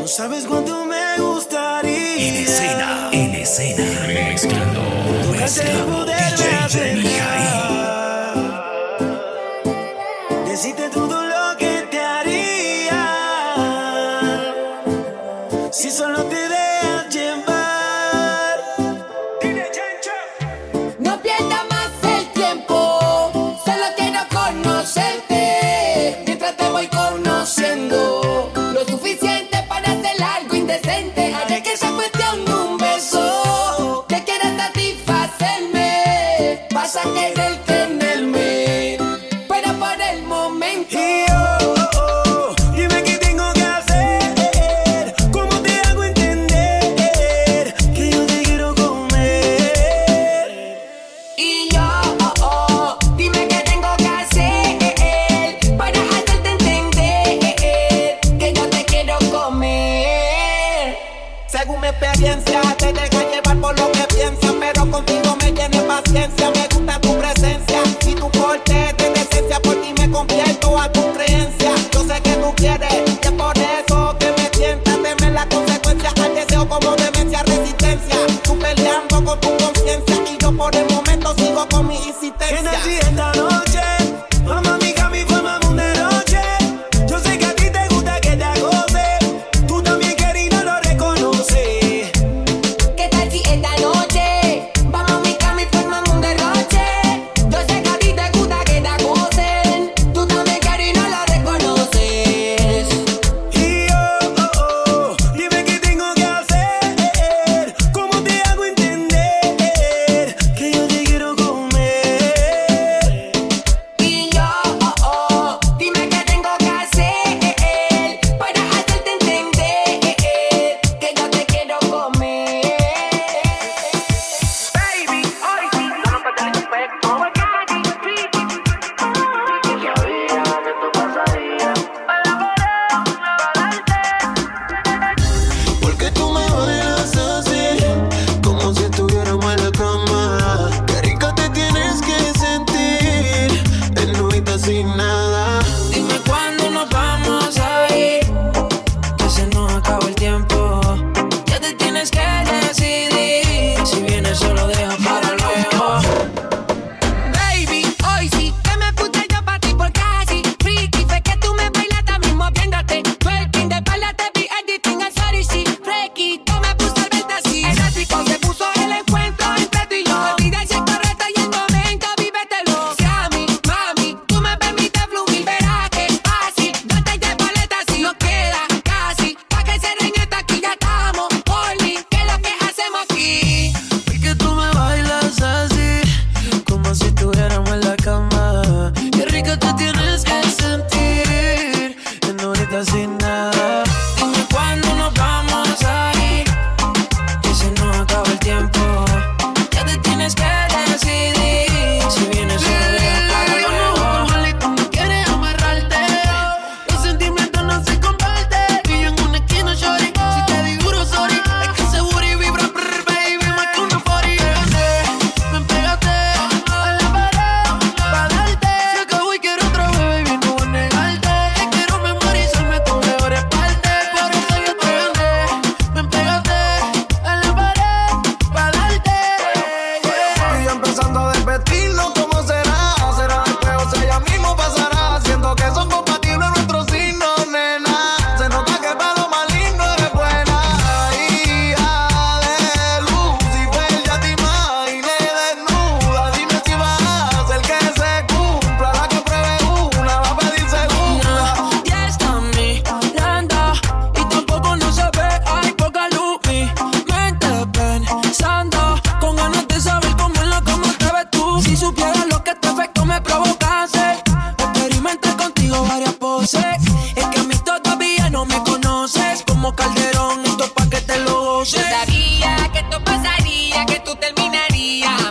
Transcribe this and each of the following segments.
No sabes cuánto me gustaría. En escena, en escena, mezclando. Nunca mezclando, DJ Mijail.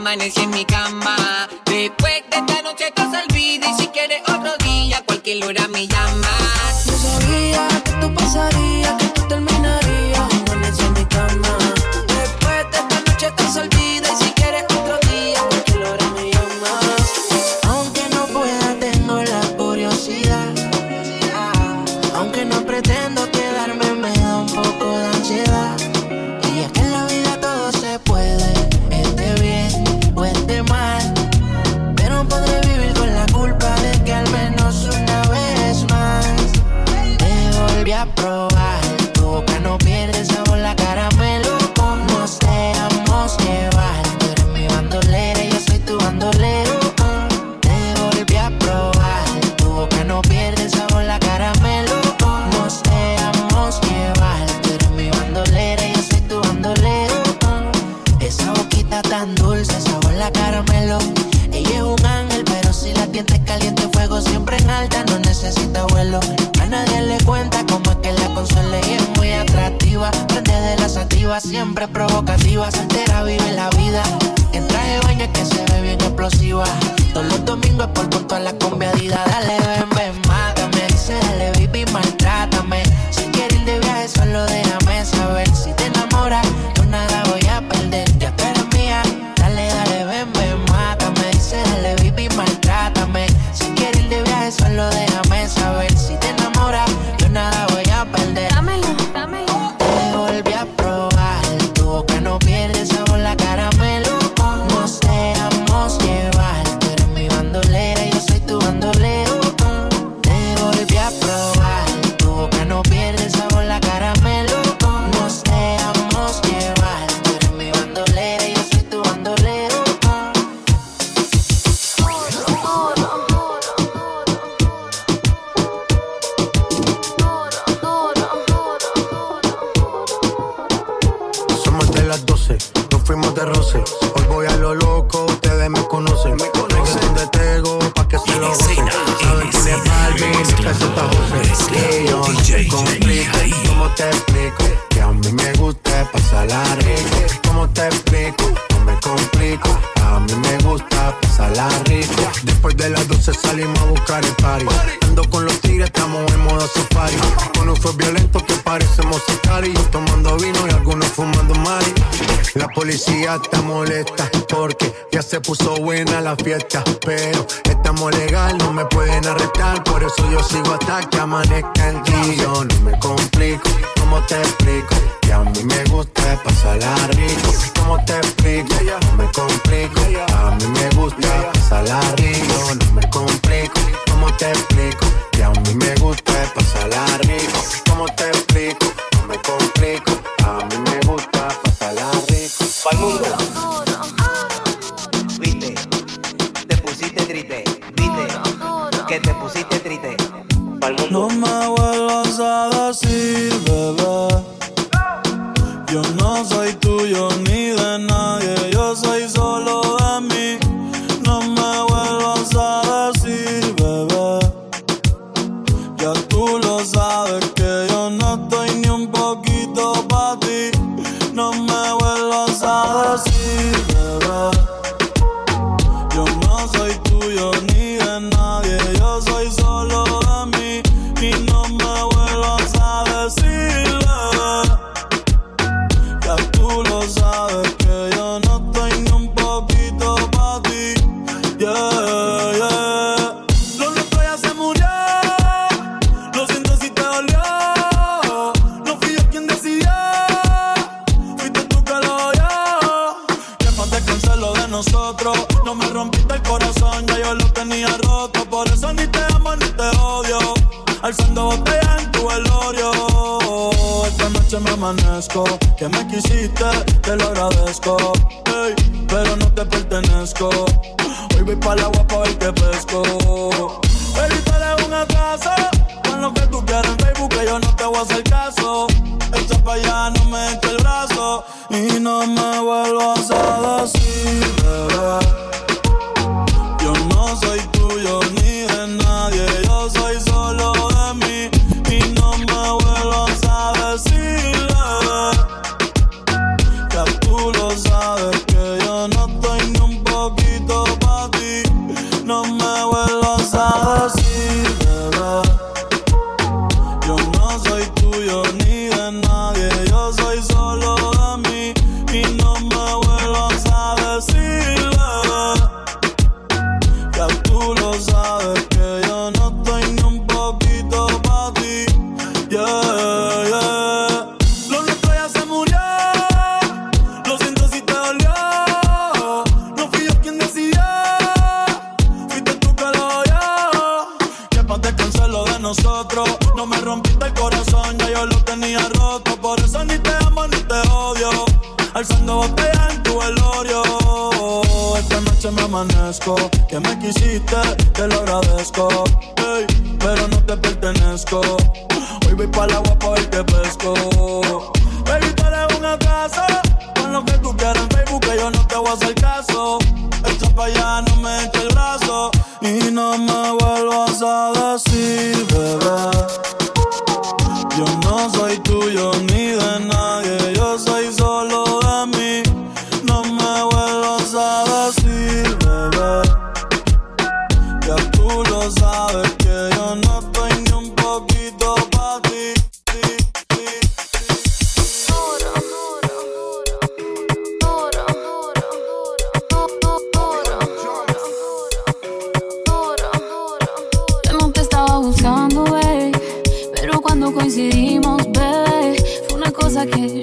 amanecí en mi cama. Después de esta noche estás al vida y si quieres otro día, cualquier hora me llama. por eso yo sigo hasta que amanezca el día. No me complico, ¿cómo te explico? Que a mí me gusta pasarla rico. ¿Cómo te explico? No me complico, a mí me gusta pasarla rico. No me complico, ¿cómo te explico? Que a mí me gusta pasarla rico. ¿Cómo te explico? No me complico, a mí me gusta pasarla rico. Pa'l mundo. que te pusiste triste. No me vuelvas a decir, bebé. Yo no soy tuyo ni de nadie, yo soy solo. alzando botella en tu velorio. Esta noche me amanezco, que me quisiste, te lo agradezco. Hey, pero no te pertenezco. Hoy voy para el agua para verte pesco. Baby, tú eres una casa, con lo que tú quieras en Facebook, que yo no te voy a hacer caso. Echa pa allá, no me eche el brazo. Y no me vuelvas a decir, bebé. Yo no soy tuyo, coincidimos, bebé. Fue una cosa que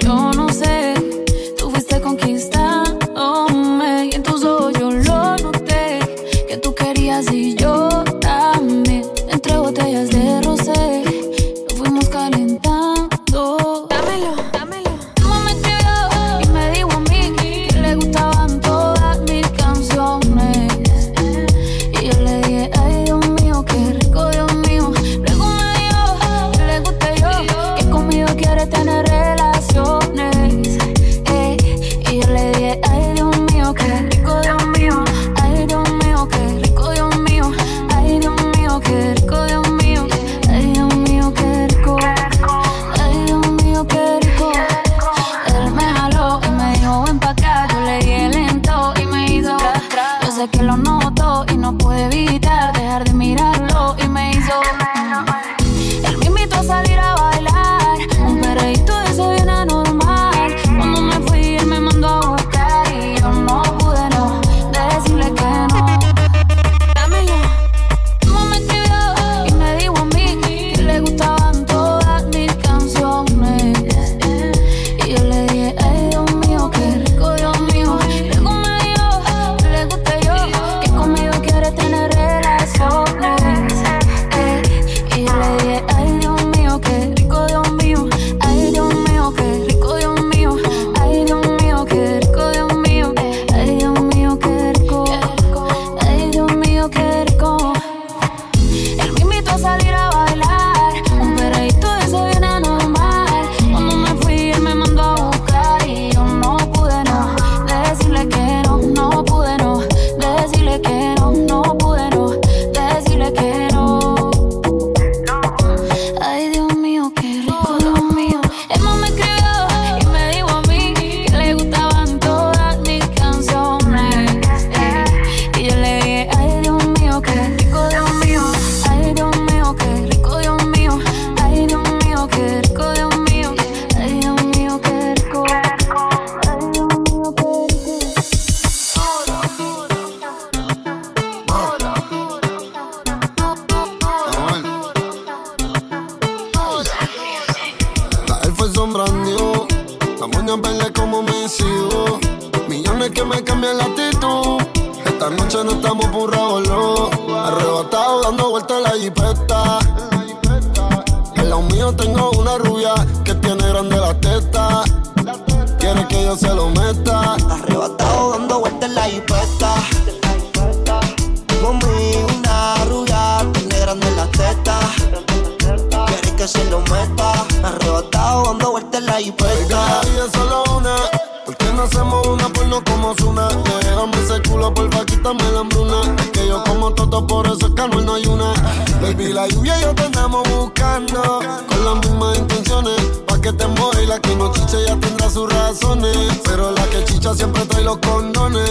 Pero la que chicha siempre trae los condones.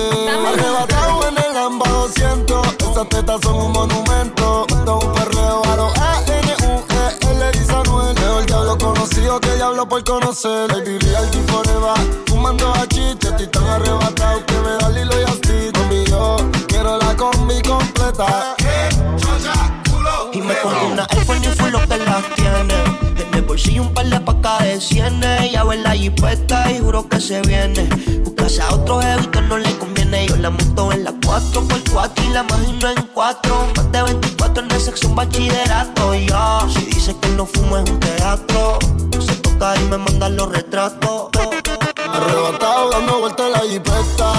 Arrebatado en el Lamba 200. Esas tetas son un monumento. Esto es un perreo a los A-N-U-E-L y Sanuel. Leo el diablo conocido que diablo por conocer. Baby reality forever. Fumando a chicha. Estoy tan arrebatado que me da Lilo y así. Mami, yo quiero la combi completa. Y me pongo una iPhone y full lo que las tiene. De mi bolsillo un par de nota de cienes. Ya ve la jipeta y juro que se viene. Buscarse a otro jevito no le conviene. Yo la monto en la 4 por 4 y la imagino en 4. Más de 24 en el sexo, un bachillerato. Ya, yeah. si dice que no fumo es un teatro. no Se toca y me manda los retratos. Arrebatado dando vueltas la jipeta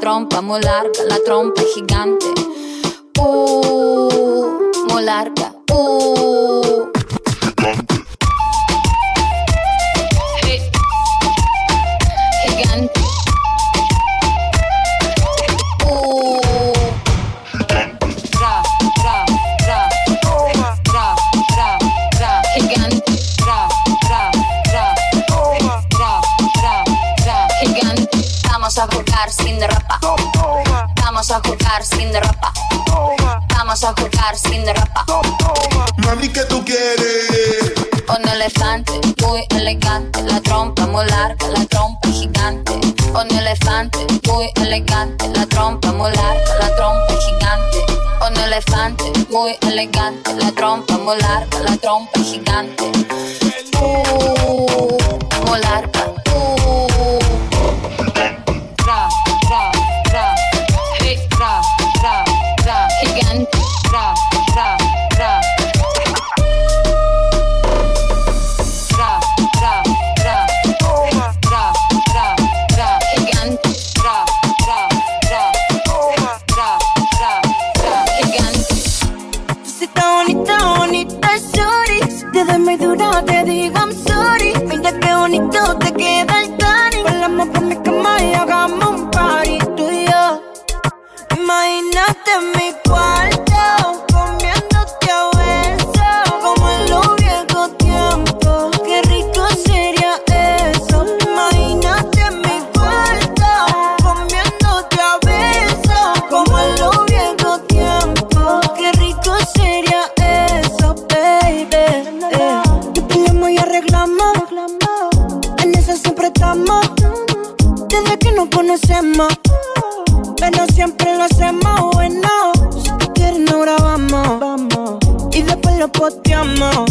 trompa muy la trompa gigante. la trompa molar, la trompa gigante. te amo.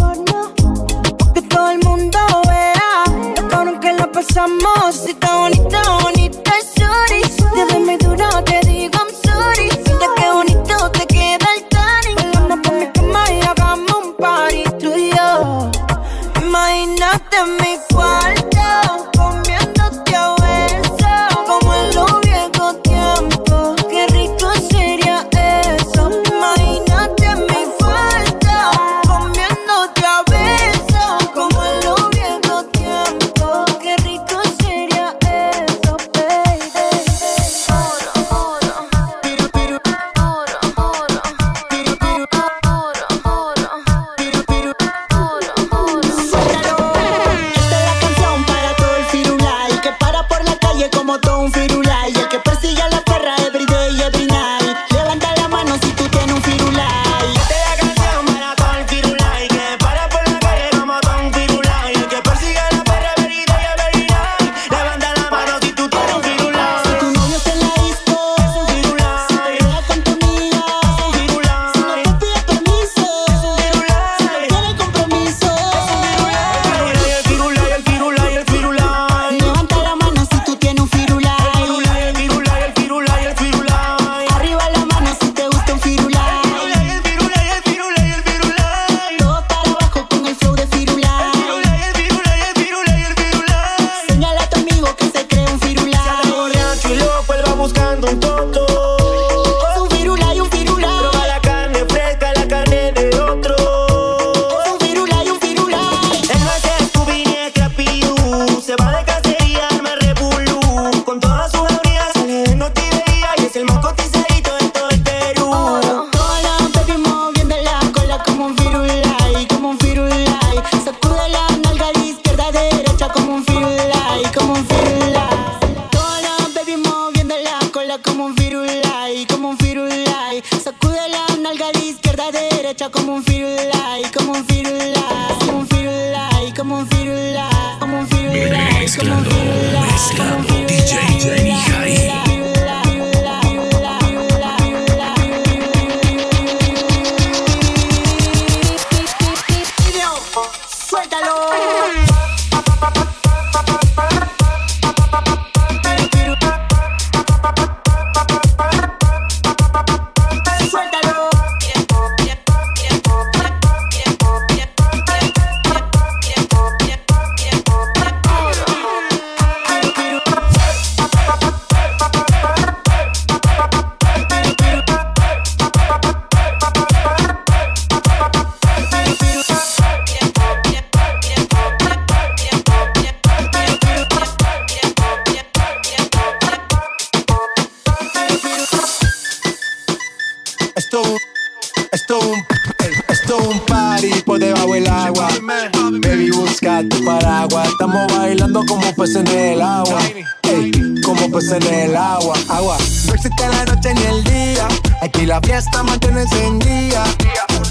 Como peces en el agua. Ey, como peces en el agua. Agua. No existe la noche ni el día. Aquí la fiesta mantiene encendida.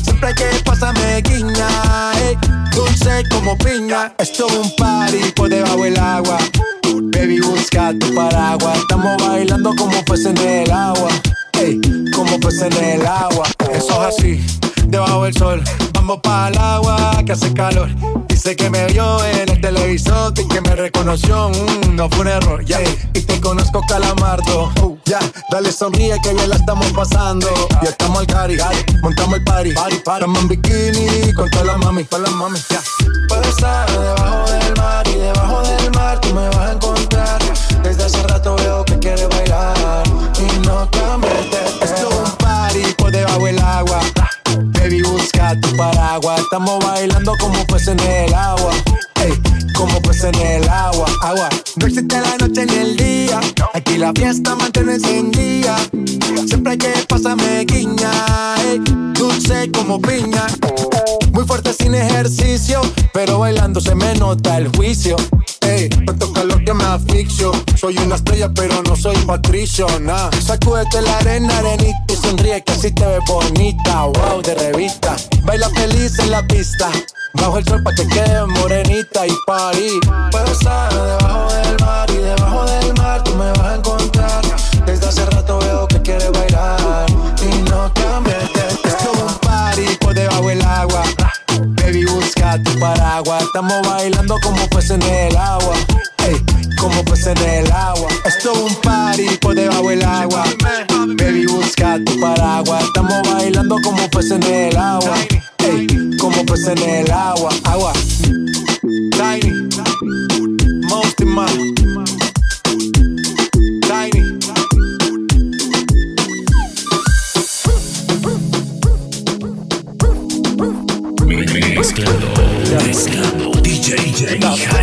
Siempre que pasa me guiña. Ey, dulce como piña. Esto es un party por debajo del agua. Baby, busca tu paraguas. Estamos bailando como peces en el agua. Ey, como peces en el agua. Eso es así, debajo del sol. Vamos para el agua que hace calor. Dice que me vio en el televisor y que me reconoció. mm, no fue un error, ya. Y te conozco, calamardo. Uh, ya, dale sonríe que bien la estamos pasando. Ya estamos al cari, montamos el party. party, party. Estamos en bikini con todas las mami, con las mami, ya. Puedo estar debajo del mar y debajo del mar tú me vas a encontrar. Desde hace rato veo que quieres bailar y no cambiarte. Esto es un party por debajo del agua. Baby, busca tu paraguas. Estamos bailando como peces en el agua. Ey, como peces en el agua. Agua. No existe la noche ni el día. Aquí la fiesta mantiene encendida. Siempre que pasa me guiña. Ey, dulce como piña. Muy fuerte sin ejercicio. Pero bailando se me nota el juicio. Ey, tanto calor que me asfixio. Soy una estrella, pero no soy patricio, nah. Sacúdete la arena, arenita y sonríe que así te ves bonita. Wow, de revista. Baila feliz en la pista. Bajo el sol pa' que quede morenita y party. Puedo estar debajo del mar y debajo del mar tú me vas a encontrar. Desde hace rato veo que quieres bailar y no cambiarte. Esto es un party por debajo del agua. Baby, busca tu paraguas. Estamos bailando como peces en el agua. Ey, como peces en el agua. Esto es un party por debajo del agua. Baby, busca tu paraguas. Estamos bailando como peces en el agua. Como peces en el agua. Agua. Tiny. Most man. Tiny. Mezclando, mezclando DJ Jaime.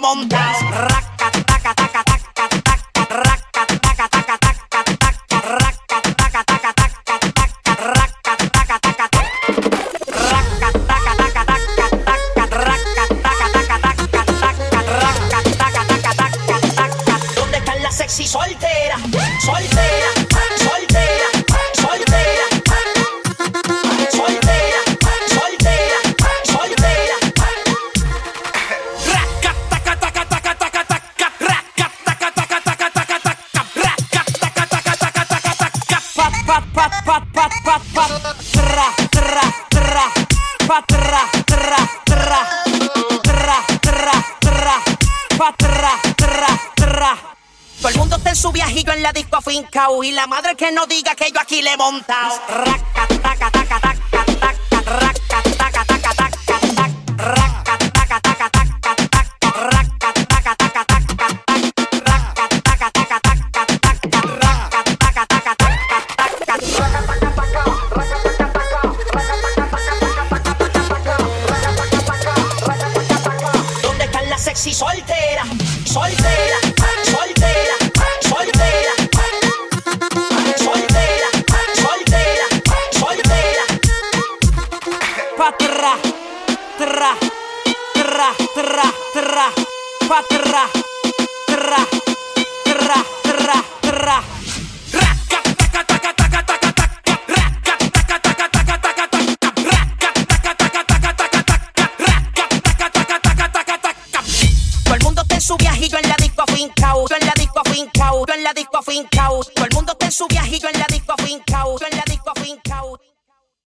montas. Raca, taca, taca, taca. la disco afincao. Y la madre que no diga que yo aquí le he montado.